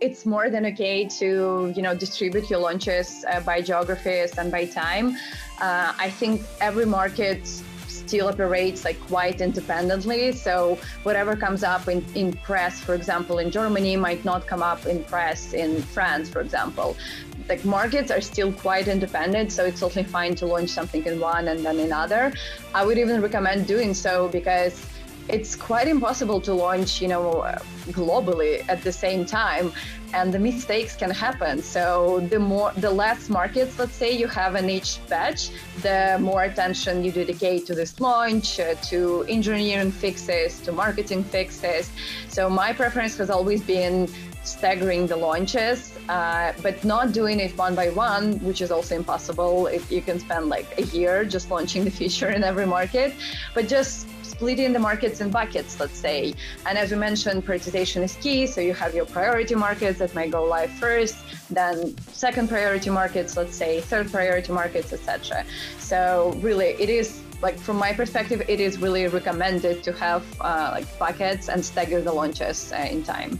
it's more than okay to you know distribute your launches uh, by geographies and by time. Uh, I think every market still operates like quite independently. So whatever comes up in, in press, for example, in Germany might not come up in press in France, for example. Like markets are still quite independent, so it's totally fine to launch something in one and then in other. I would even recommend doing so because it's quite impossible to launch, you know, globally at the same time and the mistakes can happen. So the more, the less markets, let's say, you have in each batch, the more attention you dedicate to this launch, uh, to engineering fixes, to marketing fixes. So my preference has always been staggering the launches, uh, but not doing it one by one, which is also impossible. If you can spend like a year just launching the feature in every market, but just splitting the markets in buckets, let's say. And as we mentioned, prioritization is key. So you have your priority markets that might go live first, then second priority markets, let's say third priority markets, etc. So really, it is like from my perspective, it is really recommended to have uh, like buckets and stagger the launches uh, in time.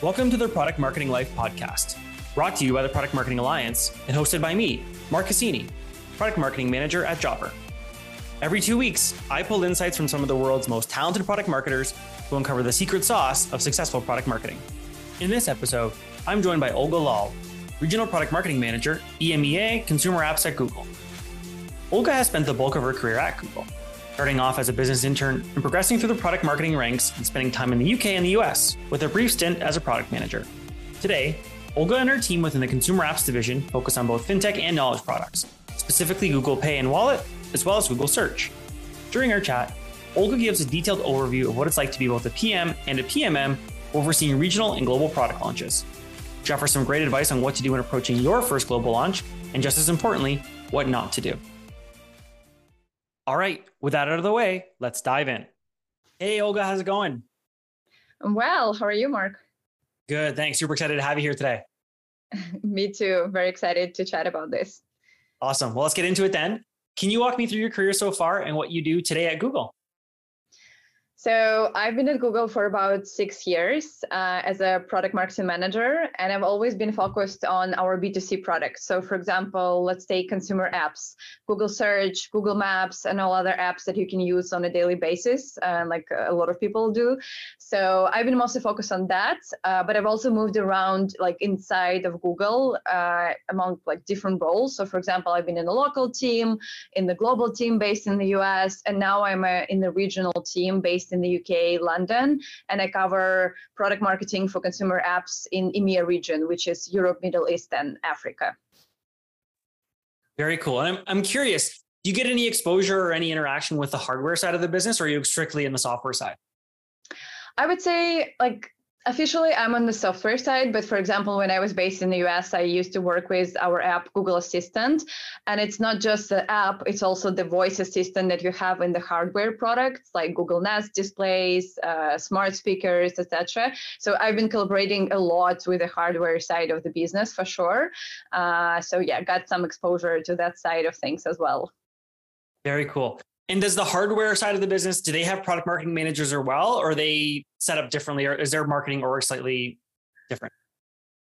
Welcome to the Product Marketing Live podcast, brought to you by the Product Marketing Alliance and hosted by me, Mark Assini, Product Marketing Manager at Jobber. Every two weeks, I pull insights from some of the world's most talented product marketers who uncover the secret sauce of successful product marketing. In this episode, I'm joined by Olga Laul, Regional Product Marketing Manager, EMEA Consumer Apps at Google. Olga has spent the bulk of her career at Google, starting off as a business intern and progressing through the product marketing ranks and spending time in the UK and the US with a brief stint as a product manager. Today, Olga and her team within the consumer apps division focus on both fintech and knowledge products, specifically Google Pay and Wallet, as well as Google Search. During our chat, Olga gives a detailed overview of what it's like to be both a PM and a PMM overseeing regional and global product launches. She offers some great advice on what to do when approaching your first global launch, and just as importantly, what not to do. All right, with that out of the way, let's dive in. Hey, Olga, how's it going? I'm Well, how are you, Mark? Good, thanks. Super excited to have you here today. Me too. Very excited to chat about this. Awesome. Well, let's get into it then. Can you walk me through your career so far and what you do today at Google? So I've been at Google for about six years uh, as a product marketing manager, and I've always been focused on our B2C products. So for example, let's take consumer apps, Google Search, Google Maps, and all other apps that you can use on a daily basis, uh, like a lot of people do. So I've been mostly focused on that, uh, but I've also moved around like inside of Google uh, among like different roles. So for example, I've been in the local team, in the global team based in the US, and now I'm uh, in the regional team based based in the UK, London, and I cover product marketing for consumer apps in EMEA region, which is Europe, Middle East, and Africa. Very cool. And I'm, I'm curious, do you get any exposure or any interaction with the hardware side of the business, or are you strictly in the software side? I would say like Officially, I'm on the software side, but for example, when I was based in the US, I used to work with our app Google Assistant. And it's not just the app, it's also the voice assistant that you have in the hardware products like Google Nest displays, uh, smart speakers, etc. So I've been collaborating a lot with the hardware side of the business for sure. Uh, so yeah, got some exposure to that side of things as well. Very cool. And does the hardware side of the business, do they have product marketing managers as well, or are they set up differently, or is their marketing org slightly different?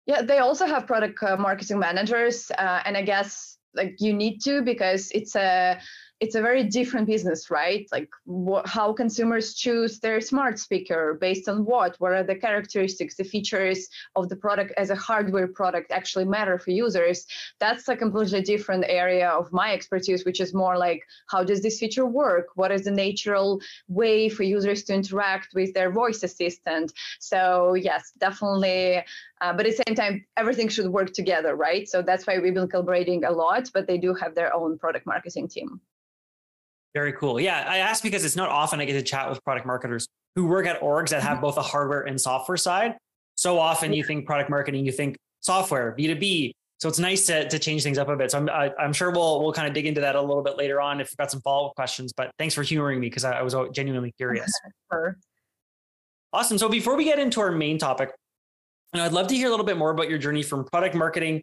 Yeah, they also have product uh, marketing managers, uh, and I guess like you need to because it's a it's a very different business, right? Like wh- how consumers choose their smart speaker based on what? What are the characteristics, the features of the product as a hardware product actually matter for users? That's a completely different area of my expertise, which is more like how does this feature work? What is the natural way for users to interact with their voice assistant? So yes, definitely. Uh, but at the same time, everything should work together, right? So that's why we've been collaborating a lot, but they do have their own product marketing team. Very cool. Yeah, I asked because it's not often I get to chat with product marketers who work at orgs that have mm-hmm. both a hardware and software side. So often you think product marketing, you think software, B2B. So it's nice to, to change things up a bit. So I'm, I, am i am sure we'll, we'll kind of dig into that a little bit later on if you've got some follow up questions, but thanks for humoring me because I, I was genuinely curious. Sure. Awesome. So before we get into our main topic, you know, I'd love to hear a little bit more about your journey from product marketing,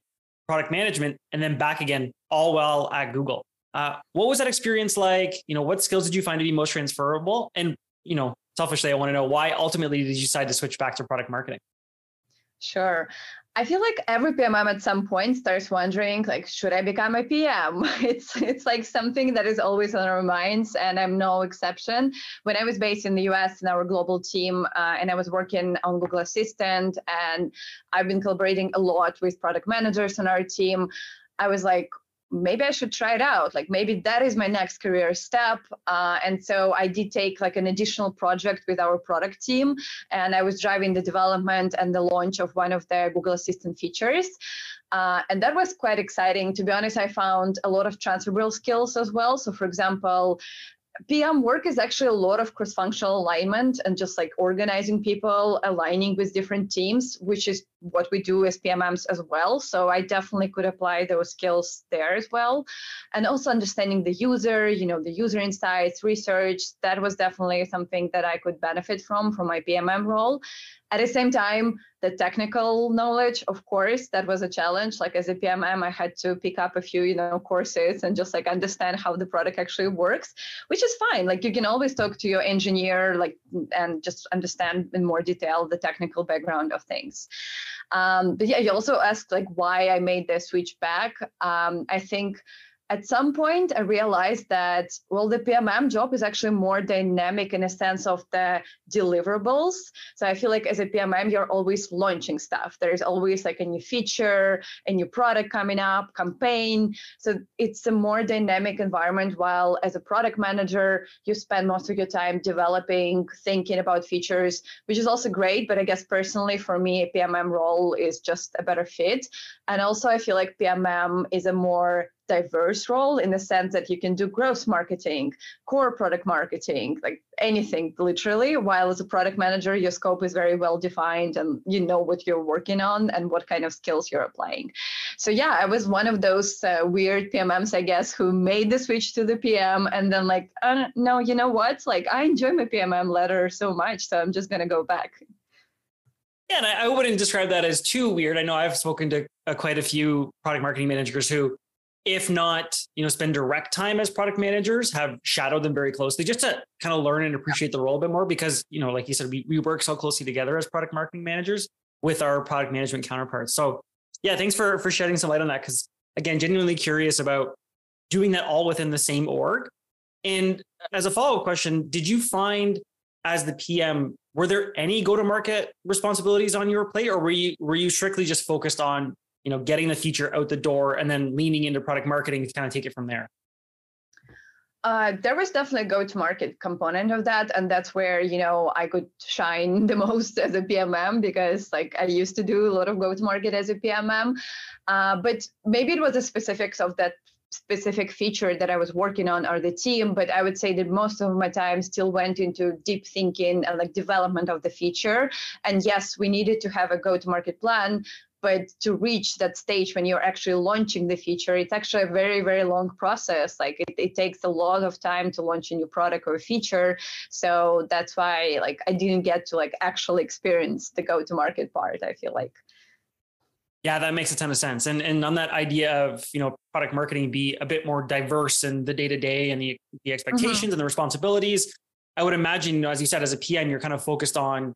product management, and then back again, all well at Google. Uh, what was that experience like? You know, what skills did you find to be most transferable? And, you know, selfishly, I want to know why ultimately did you decide to switch back to product marketing? Sure. I feel like every PMM at some point starts wondering, like, should I become a PM? It's it's like something that is always on our minds, and I'm no exception. When I was based in the US in our global team, uh, and I was working on Google Assistant, and I've been collaborating a lot with product managers on our team. I was like, maybe I should try it out. Like maybe that is my next career step. Uh, and so I did take like an additional project with our product team, and I was driving the development and the launch of one of their Google Assistant features. Uh, and that was quite exciting. To be honest, I found a lot of transferable skills as well. So, for example, PM work is actually a lot of cross-functional alignment and just like organizing people, aligning with different teams, which is what we do as PMMs as well. So I definitely could apply those skills there as well. And also understanding the user, you know, the user insights, research, that was definitely something that I could benefit from from my PMM role. At the same time, the technical knowledge, of course, that was a challenge. Like as a PMM, I had to pick up a few, you know, courses and just like understand how the product actually works, which is fine. Like you can always talk to your engineer, like and just understand in more detail the technical background of things. Um, but yeah, you also asked like why I made the switch back. Um, I think at some point i realized that well the pmm job is actually more dynamic in a sense of the deliverables. So i feel like as a pmm you're always launching stuff. There's always like a new feature a new product coming up campaign. So it's a more dynamic environment while as a product manager you spend most of your time developing thinking about features which is also great but i guess personally for me a pmm role is just a better fit. And also i feel like pmm is a more diverse role in the sense that you can do growth marketing, core product marketing, like anything literally. While as a product manager, your scope is very well defined and you know what you're working on and what kind of skills you're applying. So, yeah, I was one of those uh, weird PMMs, I guess, who made the switch to the PM and then, like, uh, no, you know what? Like, I enjoy my PMM letter so much, so I'm just going to go back. Yeah, and I, I, wouldn't describe that as too weird. I know I've spoken to uh, quite a few product marketing managers who if not, you know, spend direct time as product managers, have shadowed them very closely just to kind of learn and appreciate the role a bit more because, you know, like you said, we, we work so closely together as product marketing managers with our product management counterparts. So yeah, thanks for for shedding some light on that. Cause again, genuinely curious about doing that all within the same org. And as a follow-up question, did you find as the PM, were there any go-to-market responsibilities on your plate or were you were you strictly just focused on you know, getting the feature out the door and then leaning into product marketing to kind of take it from there? Uh, there was definitely a go-to-market component of that, and that's where you know I could shine the most as a PMM because like I used to do a lot of go-to-market as a PMM, uh, but maybe it was the specifics of that specific feature that I was working on or the team, but I would say that most of my time still went into deep thinking and like development of the feature. And yes, we needed to have a go-to-market plan, but to reach that stage when you're actually launching the feature it's actually a very very long process like it, it takes a lot of time to launch a new product or feature so that's why like i didn't get to like actually experience the go to market part i feel like yeah, that makes a ton of sense. And and on that idea of you know product marketing be a bit more diverse in the day to day and the the expectations mm-hmm. and the responsibilities, I would imagine, you know, as you said, as a PM, you're kind of focused on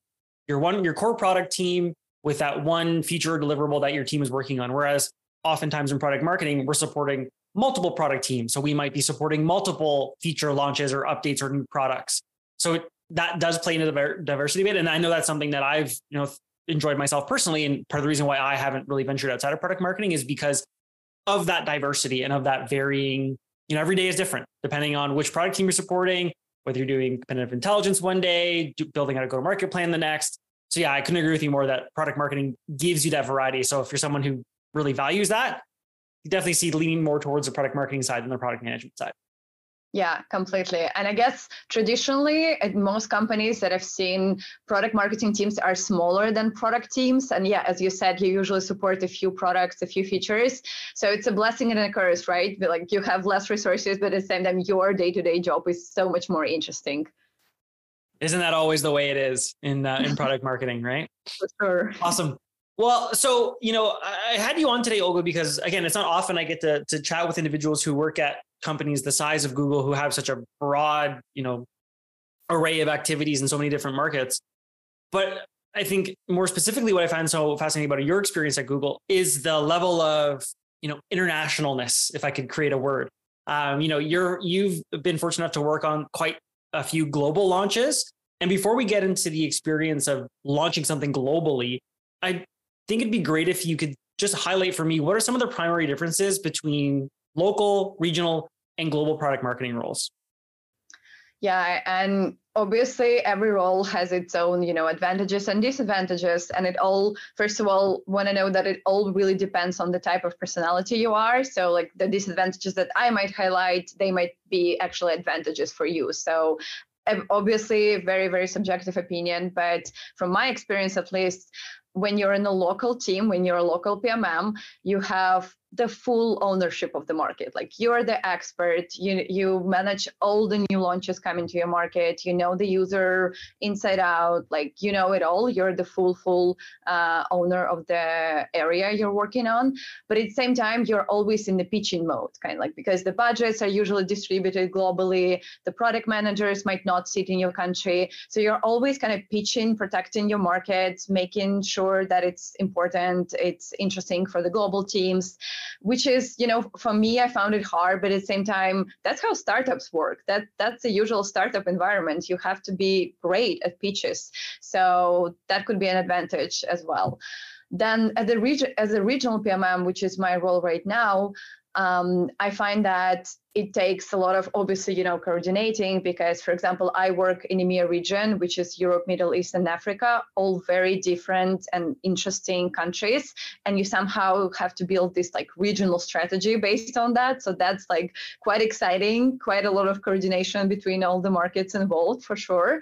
your one your core product team, with that one feature deliverable that your team is working on. Whereas oftentimes in product marketing, we're supporting multiple product teams. So we might be supporting multiple feature launches or updates or new products. So it, that does play into the diversity bit. And I know that's something that I've, you know, enjoyed myself personally. And part of the reason why I haven't really ventured outside of product marketing is because of that diversity and of that varying, you know, every day is different depending on which product team you're supporting, whether you're doing competitive intelligence one day, building out a go to market plan the next so yeah, I couldn't agree with you more that product marketing gives you that variety. So if you're someone who really values that, you definitely see leaning more towards the product marketing side than the product management side. Yeah, completely. And I guess traditionally, at most companies that I've seen, product marketing teams are smaller than product teams. And yeah, as you said, you usually support a few products, a few features. So it's a blessing and a curse, right? Like you have less resources, but at the same time, your day to day job is so much more interesting. Isn't that always the way it is in uh, in product marketing, right? For sure. Awesome. Well, so you know, I had you on today, Olga, because again, it's not often I get to to chat with individuals who work at companies the size of Google who have such a broad, you know, array of activities in so many different markets. But I think more specifically, what I find so fascinating about your experience at Google is the level of you know internationalness, if I could create a word. Um, you know, you're you've been fortunate enough to work on quite a few global launches. And before we get into the experience of launching something globally, I think it'd be great if you could just highlight for me what are some of the primary differences between local, regional, and global product marketing roles. Yeah, and obviously every role has its own, you know, advantages and disadvantages. And it all, first of all, want to know that it all really depends on the type of personality you are. So like the disadvantages that I might highlight, they might be actually advantages for you. So obviously very very subjective opinion but from my experience at least when you're in a local team when you're a local pmm you have the full ownership of the market. Like you're the expert. You you manage all the new launches coming to your market. You know the user inside out. Like you know it all. You're the full full uh, owner of the area you're working on. But at the same time you're always in the pitching mode kind of like because the budgets are usually distributed globally. The product managers might not sit in your country. So you're always kind of pitching protecting your market making sure that it's important it's interesting for the global teams which is you know for me i found it hard but at the same time that's how startups work. That that's the usual startup environment. You have to be great at pitches. So that could be an advantage as well. Then as a region as a regional pmm which is my role right now um, i find that it takes a lot of obviously you know coordinating because for example i work in emea region which is europe middle east and africa all very different and interesting countries. And you somehow have to build this like regional strategy based on that. So that's like quite exciting quite a lot of coordination between all the markets involved for sure.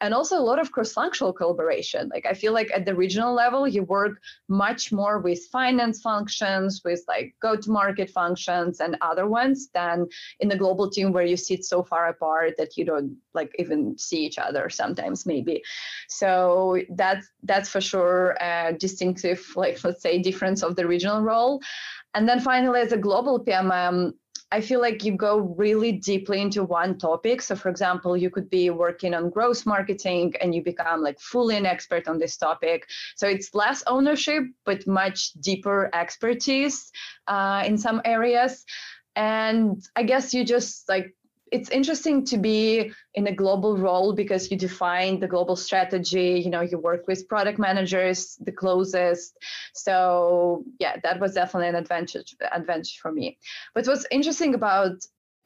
And also a lot of cross-functional collaboration. Like i feel like at the regional level you work much more with finance functions with like go-to-market functions and other ones than in the global team where you sit so far apart that you don't like even see each other sometimes maybe so that's that's for sure a distinctive like let's say difference of the regional role and then finally as a global pmm I feel like you go really deeply into one topic. So, for example, you could be working on growth marketing and you become like fully an expert on this topic. So, it's less ownership, but much deeper expertise uh, in some areas and i guess you just like it's interesting to be in a global role because you define the global strategy you know you work with product managers the closest. So yeah that was definitely an advantage advantage for me. But what's interesting about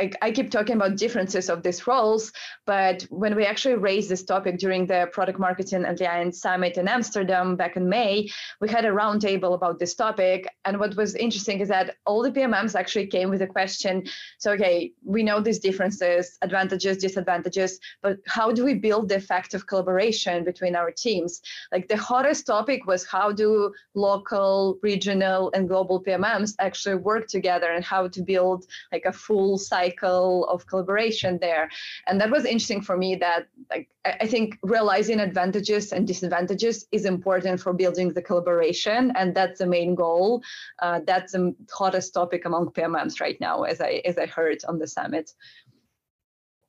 I keep talking about differences of these roles, but when we actually raised this topic during the Product Marketing Alliance Summit in Amsterdam back in May, we had a roundtable about this topic. And what was interesting is that all the PMMs actually came with a question. So, okay, we know these differences, advantages, disadvantages, but how do we build the effective collaboration between our teams? Like the hottest topic was how do local, regional, and global PMMs actually work together and how to build like a full cycle cycle of collaboration there. And that was interesting for me that like i think realizing advantages and disadvantages is important for building the collaboration and that's the main goal. Uh, that's the hottest topic among pmms right now as i as i heard on the summit.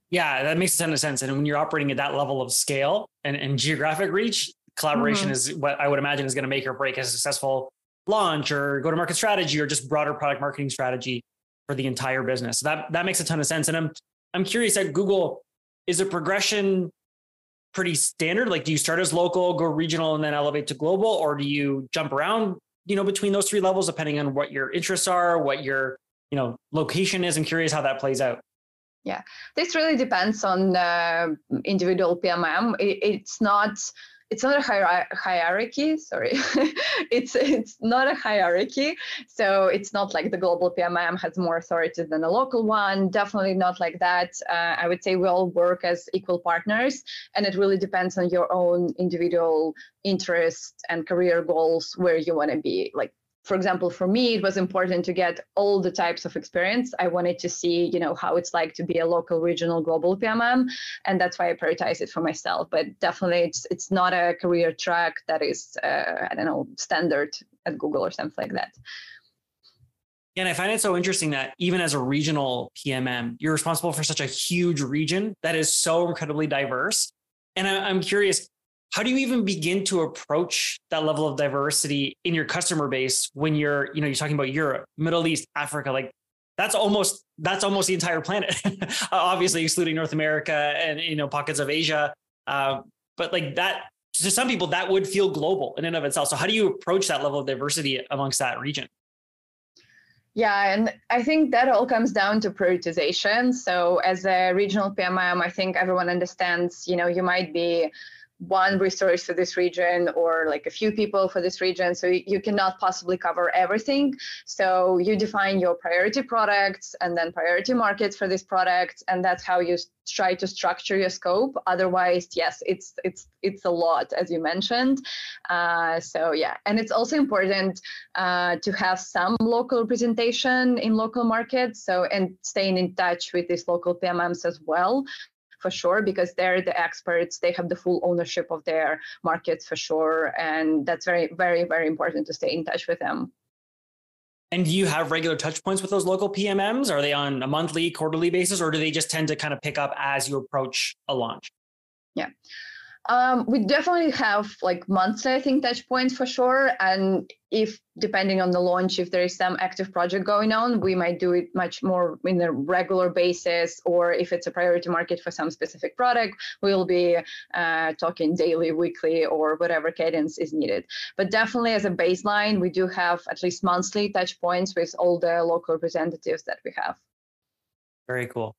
Yeah that makes a ton of sense. And when you're operating at that level of scale and, and geographic reach collaboration mm-hmm. is what i would imagine is going to make or break a successful launch or go to market strategy or just broader product marketing strategy for the entire business. That that makes a ton of sense. And I'm I'm curious at Google, is a progression pretty standard? Like do you start as local, go regional, and then elevate to global, or do you jump around, you know, between those three levels depending on what your interests are, what your, you know, location is? I'm curious how that plays out. Yeah, this really depends on uh, individual PMM. It, it's not it's not a hier- hierarchy sorry. It's it's not a hierarchy so it's not like the global pmm has more authority than a local one definitely not like that. Uh, i would say we all work as equal partners and it really depends on your own individual interests and career goals where you want to be like for example, for me, it was important to get all the types of experience. I wanted to see, you know, how it's like to be a local, regional, global PMM, and that's why I prioritize it for myself. But definitely, it's it's not a career track that is, uh, I don't know, standard at Google or something like that. And I find it so interesting that even as a regional PMM, you're responsible for such a huge region that is so incredibly diverse. And I'm curious, how do you even begin to approach that level of diversity in your customer base when you're, you know, you're talking about Europe, Middle East, Africa, like that's almost that's almost the entire planet obviously excluding north america and you know pockets of asia uh, but like that to some people that would feel global in and of itself so how do you approach that level of diversity amongst that region yeah, and I think that all comes down to prioritization. So as a regional PMM, I think everyone understands, you know, you might be one resource for this region or like a few people for this region. So you cannot possibly cover everything. So you define your priority products and then priority markets for this product, and that's how you try to structure your scope. Otherwise, yes, it's it's it's a lot as you mentioned. Uh, so yeah, and it's also important uh, to have some local representation in local markets. So and staying in touch with these local PMMs as well for sure because they're the experts. They have the full ownership of their markets for sure and that's very very very important to stay in touch with them. And do you have regular touch points with those local pmms are they on a monthly quarterly basis or do they just tend to kind of pick up as you approach a launch? Yeah um, we definitely have like monthly, I think, touch points for sure. And if depending on the launch, if there is some active project going on, we might do it much more in a regular basis. Or if it's a priority market for some specific product, we'll be uh, talking daily, weekly, or whatever cadence is needed. But definitely as a baseline, we do have at least monthly touch points with all the local representatives that we have. Very cool.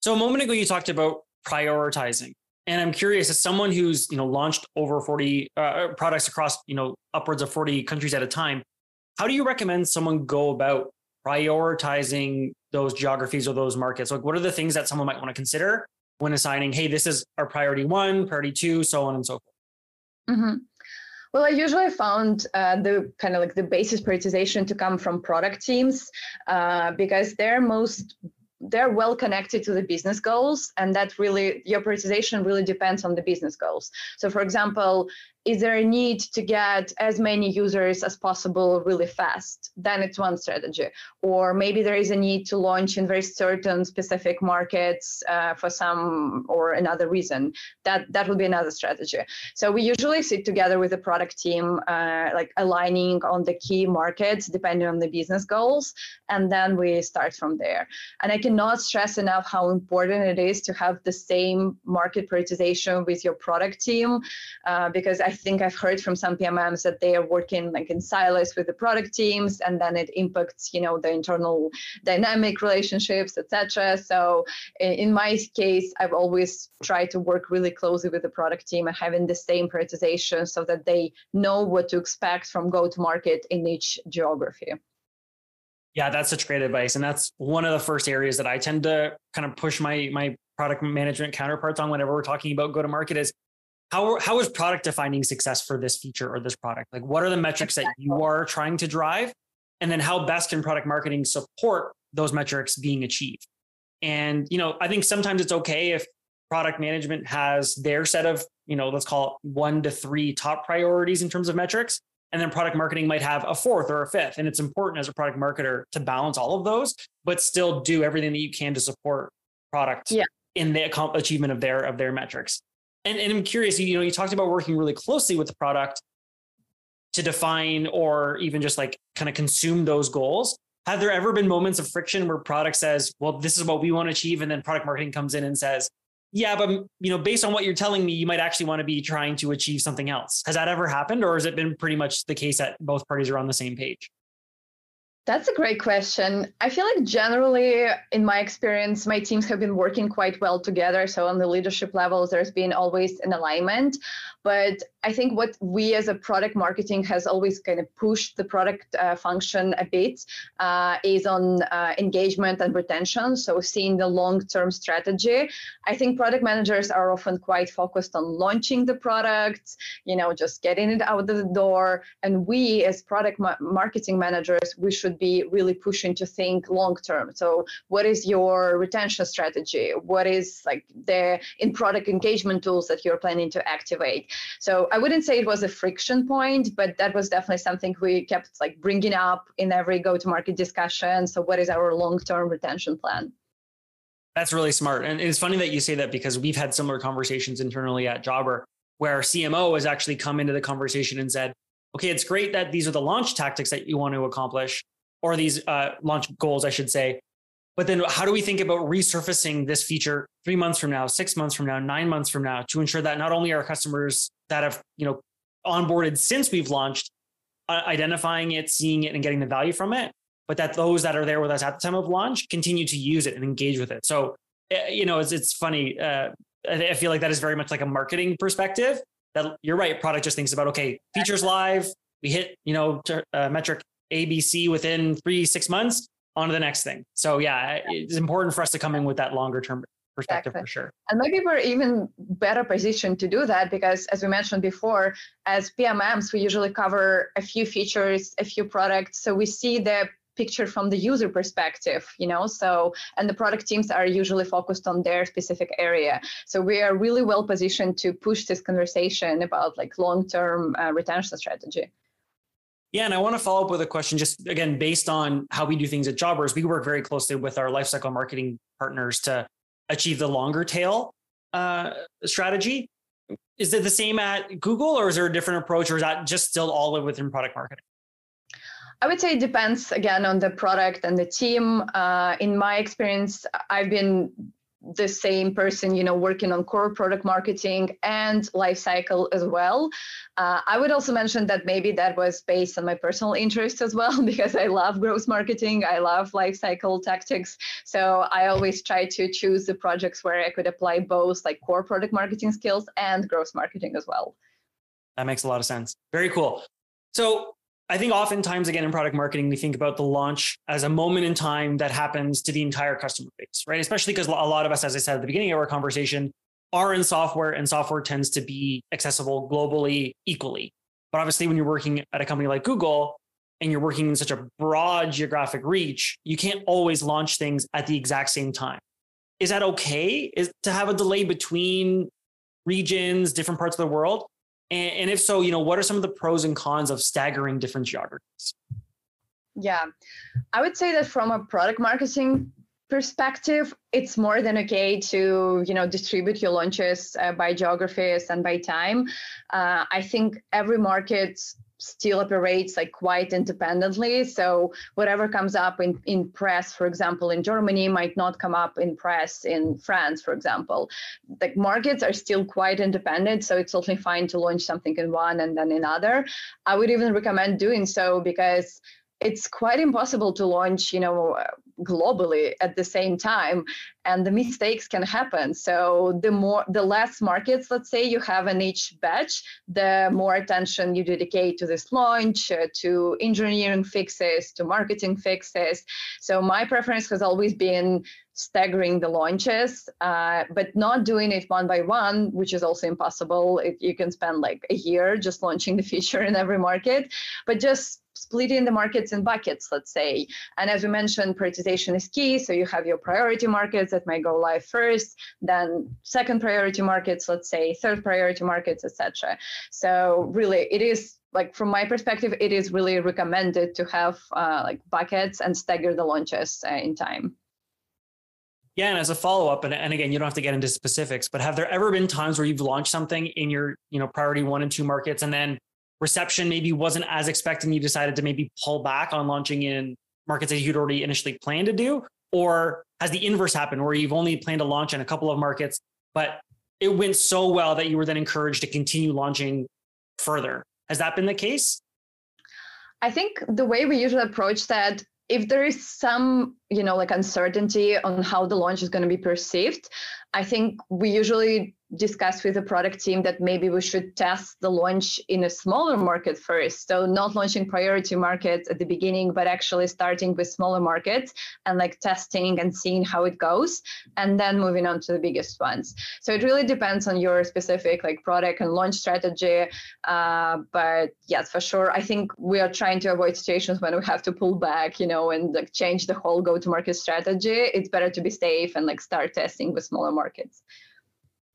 So a moment ago, you talked about prioritizing and I'm curious, as someone who's you know launched over 40 uh, products across you know upwards of 40 countries at a time, how do you recommend someone go about prioritizing those geographies or those markets? Like, what are the things that someone might want to consider when assigning, hey, this is our priority one, priority two, so on and so forth? Mm-hmm. Well, I usually found uh, the kind of like the basis prioritization to come from product teams uh, because they're most they're well connected to the business goals and that really your prioritization really depends on the business goals. So for example is there a need to get as many users as possible really fast? Then it's one strategy. Or maybe there is a need to launch in very certain specific markets uh, for some or another reason. That that would be another strategy. So we usually sit together with the product team uh, like aligning on the key markets depending on the business goals and then we start from there. And i cannot stress enough how important it is to have the same market prioritization with your product team uh, because i I think I've heard from some PMMs that they are working like in silos with the product teams, and then it impacts, you know, the internal dynamic relationships, etc. So in my case, I've always tried to work really closely with the product team and having the same prioritization so that they know what to expect from go-to-market in each geography. Yeah, that's such great advice. And that's one of the first areas that I tend to kind of push my my product management counterparts on whenever we're talking about go to market is how how is product defining success for this feature or this product? Like, what are the metrics that you are trying to drive, and then how best can product marketing support those metrics being achieved? And you know, I think sometimes it's okay if product management has their set of you know let's call it one to three top priorities in terms of metrics and then product marketing might have a fourth or a fifth and it's important as a product marketer to balance all of those but still do everything that you can to support product yeah. in the achievement of their of their metrics and, and I'm curious, you know, you talked about working really closely with the product to define or even just like kind of consume those goals. Have there ever been moments of friction where product says, well, this is what we want to achieve, and then product marketing comes in and says, yeah, but you know, based on what you're telling me, you might actually want to be trying to achieve something else. Has that ever happened, or has it been pretty much the case that both parties are on the same page? That's a great question. I feel like generally, in my experience, my teams have been working quite well together. So, on the leadership levels, there's been always an alignment. But I think what we as a product marketing has always kind of pushed the product uh, function a bit uh, is on uh, engagement and retention. So, seeing the long term strategy. I think product managers are often quite focused on launching the product, you know, just getting it out the door. And we, as product ma- marketing managers, we should be really pushing to think long term. So, what is your retention strategy? What is like the in product engagement tools that you're planning to activate? So I wouldn't say it was a friction point, but that was definitely something we kept like bringing up in every go-to-market discussion. So what is our long-term retention plan? That's really smart. And it's funny that you say that because we've had similar conversations internally at Jobber where CMO has actually come into the conversation and said, okay, it's great that these are the launch tactics that you want to accomplish, or these uh, launch goals, I should say. But then how do we think about resurfacing this feature three months from now, six months from now, nine months from now to ensure that not only our customers that have, you know, onboarded since we've launched, uh, identifying it, seeing it, and getting the value from it, but that those that are there with us at the time of launch continue to use it and engage with it. So, eh, you know, it's, it's funny. Uh, I feel like that is very much like a marketing perspective. That you're right. Product just thinks about okay, features live. We hit you know uh, metric ABC within three six months. On to the next thing. So yeah, it's important for us to come in with that longer term perspective exactly. for sure. And maybe we're even better positioned to do that because, as we mentioned before, as PMMs, we usually cover a few features, a few products. So we see the picture from the user perspective you know so and the product teams are usually focused on their specific area so we are really well positioned to push this conversation about like long-term uh, retention strategy yeah, and I want to follow up with a question just again based on how we do things at Jobbers. We work very closely with our lifecycle marketing partners to achieve the longer tail uh, strategy. Is it the same at Google, or is there a different approach, or is that just still all within product marketing? I would say it depends again on the product and the team. Uh, in my experience, I've been the same person, you know, working on core product marketing and lifecycle as well. Uh, I would also mention that maybe that was based on my personal interest as well, because I love growth marketing, I love lifecycle tactics. So I always try to choose the projects where I could apply both like core product marketing skills and growth marketing as well. That makes a lot of sense. Very cool. So I think oftentimes, again, in product marketing, we think about the launch as a moment in time that happens to the entire customer base, right? Especially because a lot of us, as I said at the beginning of our conversation, are in software and software tends to be accessible globally equally. But obviously, when you're working at a company like Google and you're working in such a broad geographic reach, you can't always launch things at the exact same time. Is that okay? Is to have a delay between regions, different parts of the world? And, and if so, you know, what are some of the pros and cons of staggering different geographies? Yeah, I would say that from a product marketing perspective, it's more than okay to you know distribute your launches uh, by geographies and by time. Uh, I think every market still operates like quite independently. So whatever comes up in, in press, for example, in Germany might not come up in press in France, for example. The markets are still quite independent. So it's totally fine to launch something in one and then in other. I would even recommend doing so because it's quite impossible to launch, you know, globally at the same time and the mistakes can happen. So the more the less markets let's say you have in each batch the more attention you dedicate to this launch uh, to engineering fixes to marketing fixes. So my preference has always been staggering the launches uh, but not doing it one by one which is also impossible you can spend like a year just launching the feature in every market but just splitting the markets in buckets, let's say. And as we mentioned, prioritization is key. So you have your priority markets that might go live first, then second priority markets, let's say third priority markets, etc. So really, it is like from my perspective, it is really recommended to have uh, like buckets and stagger the launches uh, in time. Yeah, and as a follow up, and, and again, you don't have to get into specifics, but have there ever been times where you've launched something in your, you know, priority one and two markets, and then reception maybe wasn't as expected and you decided to maybe pull back on launching in markets that you'd already initially planned to do? Or has the inverse happened where you've only planned to launch in a couple of markets, but it went so well that you were then encouraged to continue launching further? Has that been the case? I think the way we usually approach that if there is some you know like uncertainty on how the launch is going to be perceived i think we usually discuss with the product team that maybe we should test the launch in a smaller market first. So not launching priority markets at the beginning, but actually starting with smaller markets and like testing and seeing how it goes, and then moving on to the biggest ones. So it really depends on your specific like product and launch strategy. Uh, but yes, for sure, I think we are trying to avoid situations when we have to pull back, you know, and like change the whole go-to-market strategy. It's better to be safe and like start testing with smaller markets.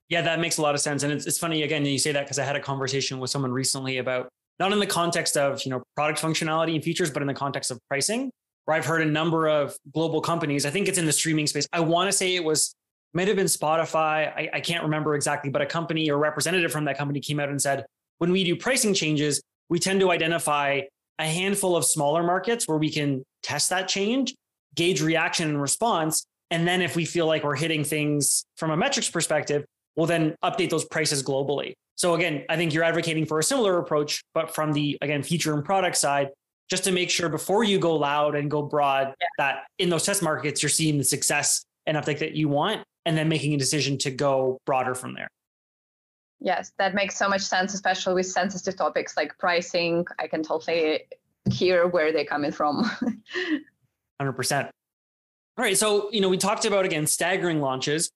Yeah, that makes a lot of sense. And it's, it's funny, again, you say that because I had a conversation with someone recently about not in the context of, you know, product functionality and features, but in the context of pricing, where I've heard a number of global companies, I think it's in the streaming space. I want to say it was might have been Spotify. I, I can't remember exactly, but a company or representative from that company came out and said, when we do pricing changes, we tend to identify a handful of smaller markets where we can test that change, gauge reaction and response. And then if we feel like we're hitting things from a metrics perspective, we'll then update those prices globally. So again, I think you're advocating for a similar approach, but from the again feature and product side, just to make sure before you go loud and go broad yeah. that in those test markets you're seeing the success and uptake that you want, and then making a decision to go broader from there. Yes, that makes so much sense, especially with sensitive topics like pricing. I can totally hear where they're coming from. 100%. All right. So, you know, we talked about again staggering launches.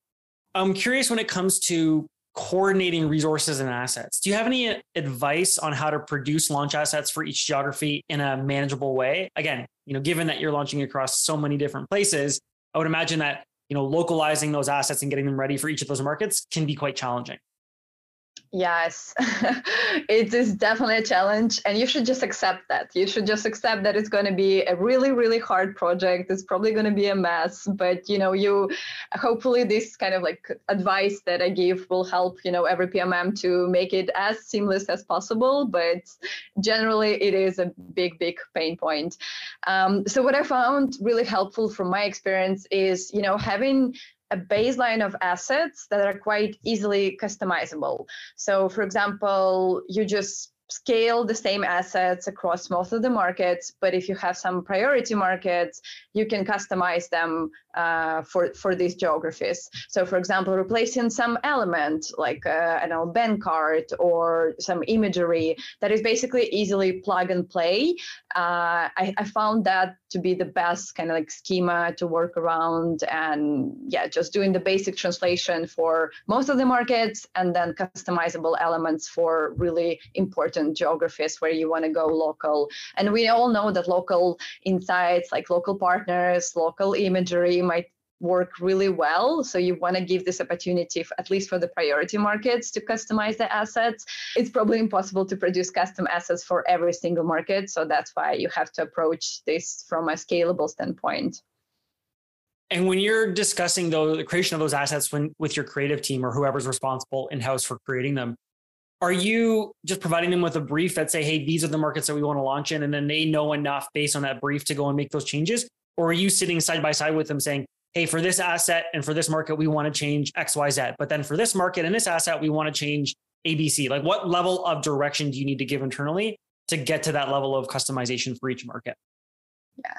I'm curious when it comes to coordinating resources and assets. Do you have any advice on how to produce launch assets for each geography in a manageable way? Again, you know, given that you're launching across so many different places, I would imagine that, you know, localizing those assets and getting them ready for each of those markets can be quite challenging. Yes, it is definitely a challenge, and you should just accept that. You should just accept that it's going to be a really, really hard project. It's probably going to be a mess, but you know, you hopefully this kind of like advice that I give will help you know every PMM to make it as seamless as possible. But generally, it is a big, big pain point. Um, so what I found really helpful from my experience is you know having a baseline of assets that are quite easily customizable. So, for example, you just scale the same assets across most of the markets, but if you have some priority markets, you can customize them uh, for, for these geographies. So for example, replacing some element like uh, an L card or some imagery that is basically easily plug and play. Uh, I, I, found that to be the best kind of like schema to work around and yeah, just doing the basic translation for most of the markets and then customizable elements for really important geographies where you want to go local. And we all know that local insights like local partners, local imagery, might work really well. So you want to give this opportunity, for, at least for the priority markets, to customize the assets. It's probably impossible to produce custom assets for every single market. So that's why you have to approach this from a scalable standpoint. And when you're discussing though the creation of those assets when, with your creative team or whoever's responsible in house for creating them, are you just providing them with a brief that say, hey, these are the markets that we want to launch in, and then they know enough based on that brief to go and make those changes? Or are you sitting side by side with them saying, hey, for this asset and for this market, we want to change XYZ. But then for this market and this asset, we want to change ABC. Like what level of direction do you need to give internally to get to that level of customization for each market? Yeah.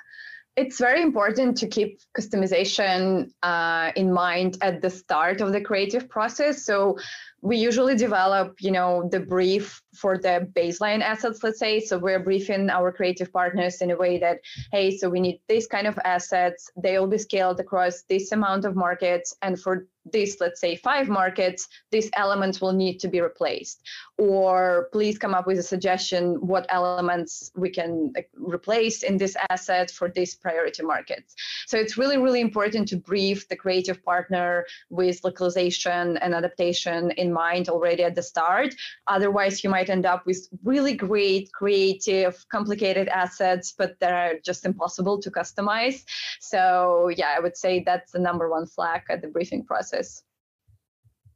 It's very important to keep customization uh, in mind at the start of the creative process. So we usually develop you know the brief for the baseline assets let's say. So we're briefing our creative partners in a way that hey so we need this kind of assets. They will be scaled across this amount of markets. And for this, let's say five markets, these elements will need to be replaced. Or please come up with a suggestion what elements we can replace in this asset for these priority markets. So it's really, really important to brief the creative partner with localization and adaptation in mind already at the start. Otherwise, you might end up with really great, creative, complicated assets, but that are just impossible to customize. So yeah, I would say that's the number one flag at the briefing process process.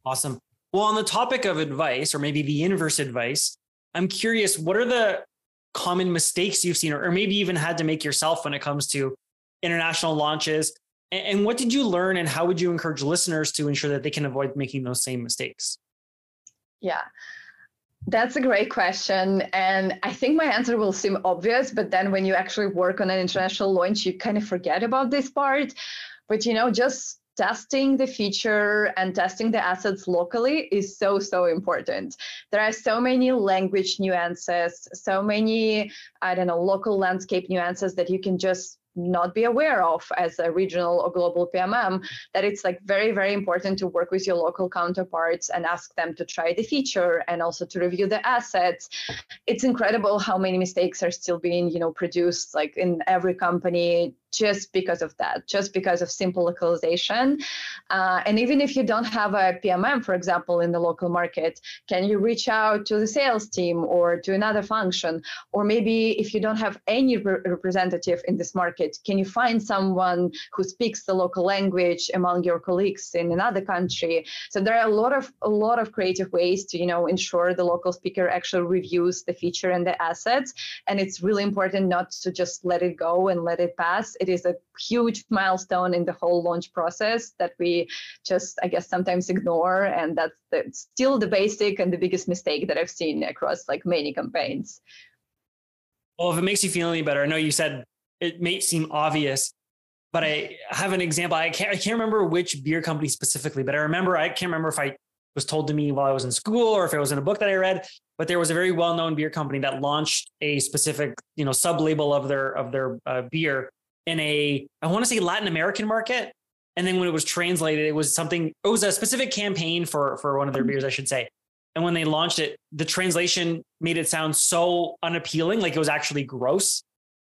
Awesome. Well, on the topic of advice, or maybe the inverse advice, I'm curious what are the common mistakes you've seen, or maybe even had to make yourself when it comes to international launches? And what did you learn, and how would you encourage listeners to ensure that they can avoid making those same mistakes? Yeah. That's a great question. And I think my answer will seem obvious, but then when you actually work on an international launch, you kind of forget about this part. But you know, just testing the feature and testing the assets locally is so so important there are so many language nuances so many i don't know local landscape nuances that you can just not be aware of as a regional or global PMM, that it's like very, very important to work with your local counterparts and ask them to try the feature and also to review the assets. It's incredible how many mistakes are still being, you know, produced like in every company just because of that, just because of simple localization. Uh, and even if you don't have a PMM, for example, in the local market, can you reach out to the sales team or to another function? Or maybe if you don't have any re- representative in this market, can you find someone who speaks the local language among your colleagues in another country? So there are a lot of a lot of creative ways to you know ensure the local speaker actually reviews the feature and the assets. And it's really important not to just let it go and let it pass it is a huge milestone in the whole launch process that we just, I guess, sometimes ignore. And that's the, still the basic and the biggest mistake that I've seen across like many campaigns. Well, if it makes you feel any better, I know you said it may seem obvious, but I have an example. I can't I can't remember which beer company specifically, but I remember I can't remember if I was told to me while I was in school or if it was in a book that I read. But there was a very well-known beer company that launched a specific, you know, sub-label of their of their uh, beer in a I want to say Latin American market. And then when it was translated, it was something, it was a specific campaign for for one of their beers, I should say. And when they launched it, the translation made it sound so unappealing, like it was actually gross.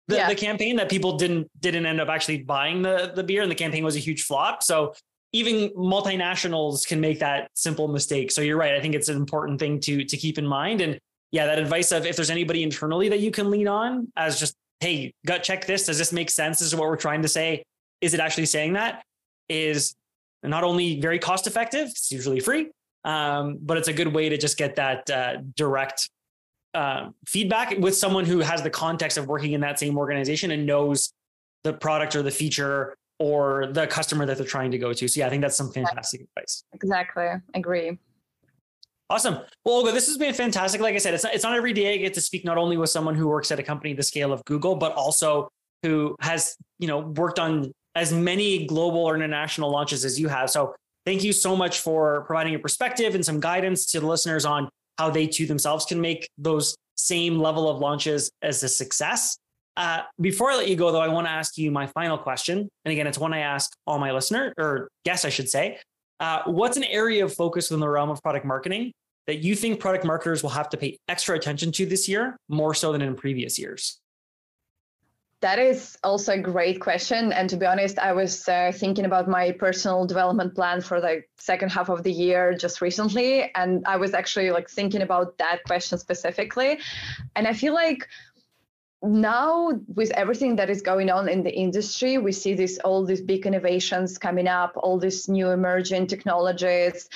The, yeah. the campaign that people didn't didn't end up actually buying the the beer, and the campaign was a huge flop. So even multinationals can make that simple mistake. So you're right. I think it's an important thing to to keep in mind. And yeah, that advice of if there's anybody internally that you can lean on as just hey, gut check this. Does this make sense? This is what we're trying to say. Is it actually saying that? Is not only very cost effective, it's usually free, um, but it's a good way to just get that uh, direct uh, feedback with someone who has the context of working in that same organization and knows the product or the feature or the customer that they're trying to go to. So yeah, I think that's some fantastic advice. Exactly. Agree. Awesome. Well, Olga, this has been fantastic. Like I said, it's not, it's not every day I get to speak not only with someone who works at a company the scale of Google, but also who has, you know, worked on as many global or international launches as you have. So thank you so much for providing a perspective and some guidance to the listeners on how they too themselves can make those same level of launches as a success. Uh, before I let you go, though, I want to ask you my final question. And again, it's one I ask all my listener or guests, I should say. Uh, what's an area of focus within the realm of product marketing that you think product marketers will have to pay extra attention to this year, more so than in previous years? That is also a great question. And to be honest, I was uh, thinking about my personal development plan for the second half of the year just recently. And I was actually like thinking about that question specifically. And I feel like now with everything that is going on in the industry we see this all these big innovations coming up all these new emerging technologies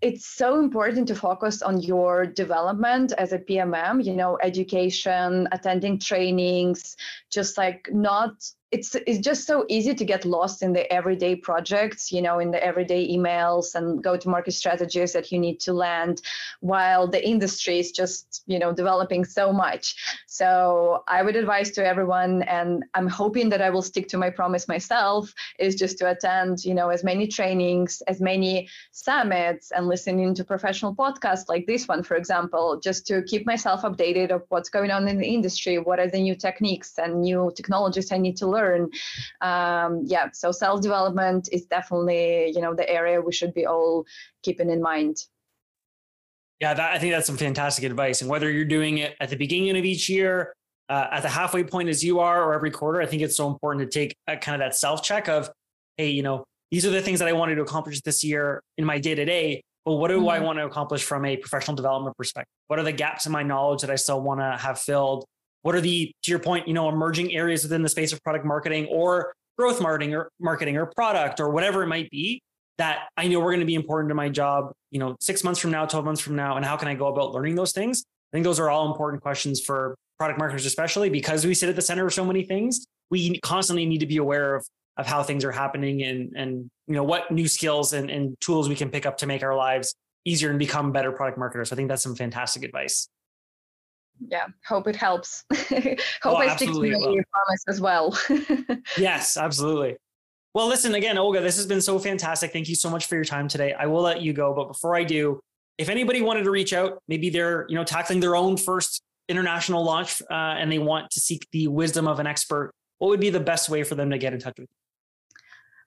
it's so important to focus on your development as a PMM, you know, education, attending trainings, just like not it's it's just so easy to get lost in the everyday projects you know in the everyday emails and go to market strategies that you need to land while the industry is just you know developing so much. So i would advise to everyone and i'm hoping that i will stick to my promise myself is just to attend you know as many trainings as many summits and listening to professional podcasts like this one for example just to keep myself updated of what's going on in the industry what are the new techniques and new technologies i need to learn learn. Um, yeah, so self development is definitely you know the area we should be all keeping in mind. Yeah, that, I think that's some fantastic advice. And whether you're doing it at the beginning of each year, uh, at the halfway point as you are, or every quarter, I think it's so important to take a, kind of that self check of, hey, you know, these are the things that I wanted to accomplish this year in my day to day. But what do mm-hmm. I want to accomplish from a professional development perspective? What are the gaps in my knowledge that I still want to have filled? What are the to your point you know emerging areas within the space of product marketing or growth marketing or marketing or product or whatever it might be that i know we're going to be important to my job you know six months from now 12 months from now and how can i go about learning those things? I think those are all important questions for product marketers especially because we sit at the center of so many things. We constantly need to be aware of of how things are happening and and you know what new skills and, and tools we can pick up to make our lives easier and become better product marketers. So I think that's some fantastic advice yeah hope it helps. Hope oh, i stick to my promise as well. Yes absolutely. Well listen again olga this has been so fantastic. Thank you so much for your time today. I will let you go but before i do if anybody wanted to reach out maybe they're you know tackling their own first international launch uh, and they want to seek the wisdom of an expert what would be the best way for them to get in touch with you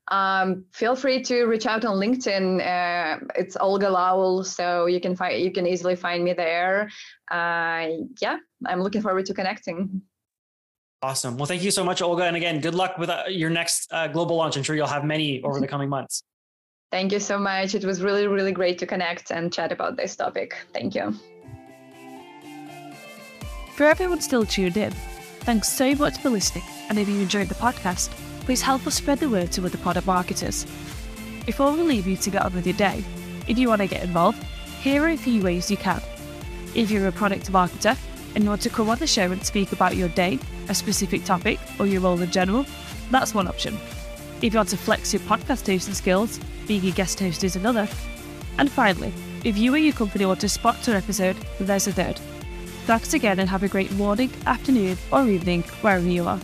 um, feel free to reach out on LinkedIn. Uh, it's Olga Laul, so you can find you can easily find me there. Uh, yeah, I'm looking forward to connecting. Awesome. Well, thank you so much, Olga. And again, good luck with uh, your next uh, global launch. I'm sure you'll have many over the coming months. Thank you so much. It was really, really great to connect and chat about this topic. Thank you. For everyone still tuned in, thanks so much for listening. And if you enjoyed the podcast, please help us spread the word to other product marketers. Before we leave you to get on with your day, if you want to get involved, here are a few ways you can. If you're a product marketer and you want to come on the show and speak about your day, a specific topic, or your role in general, that's one option. If you want to flex your podcast hosting skills, being a guest host is another. And finally, if you or your company want to sponsor an episode, there's a third. Thanks again and have a great morning, afternoon, or evening wherever you are.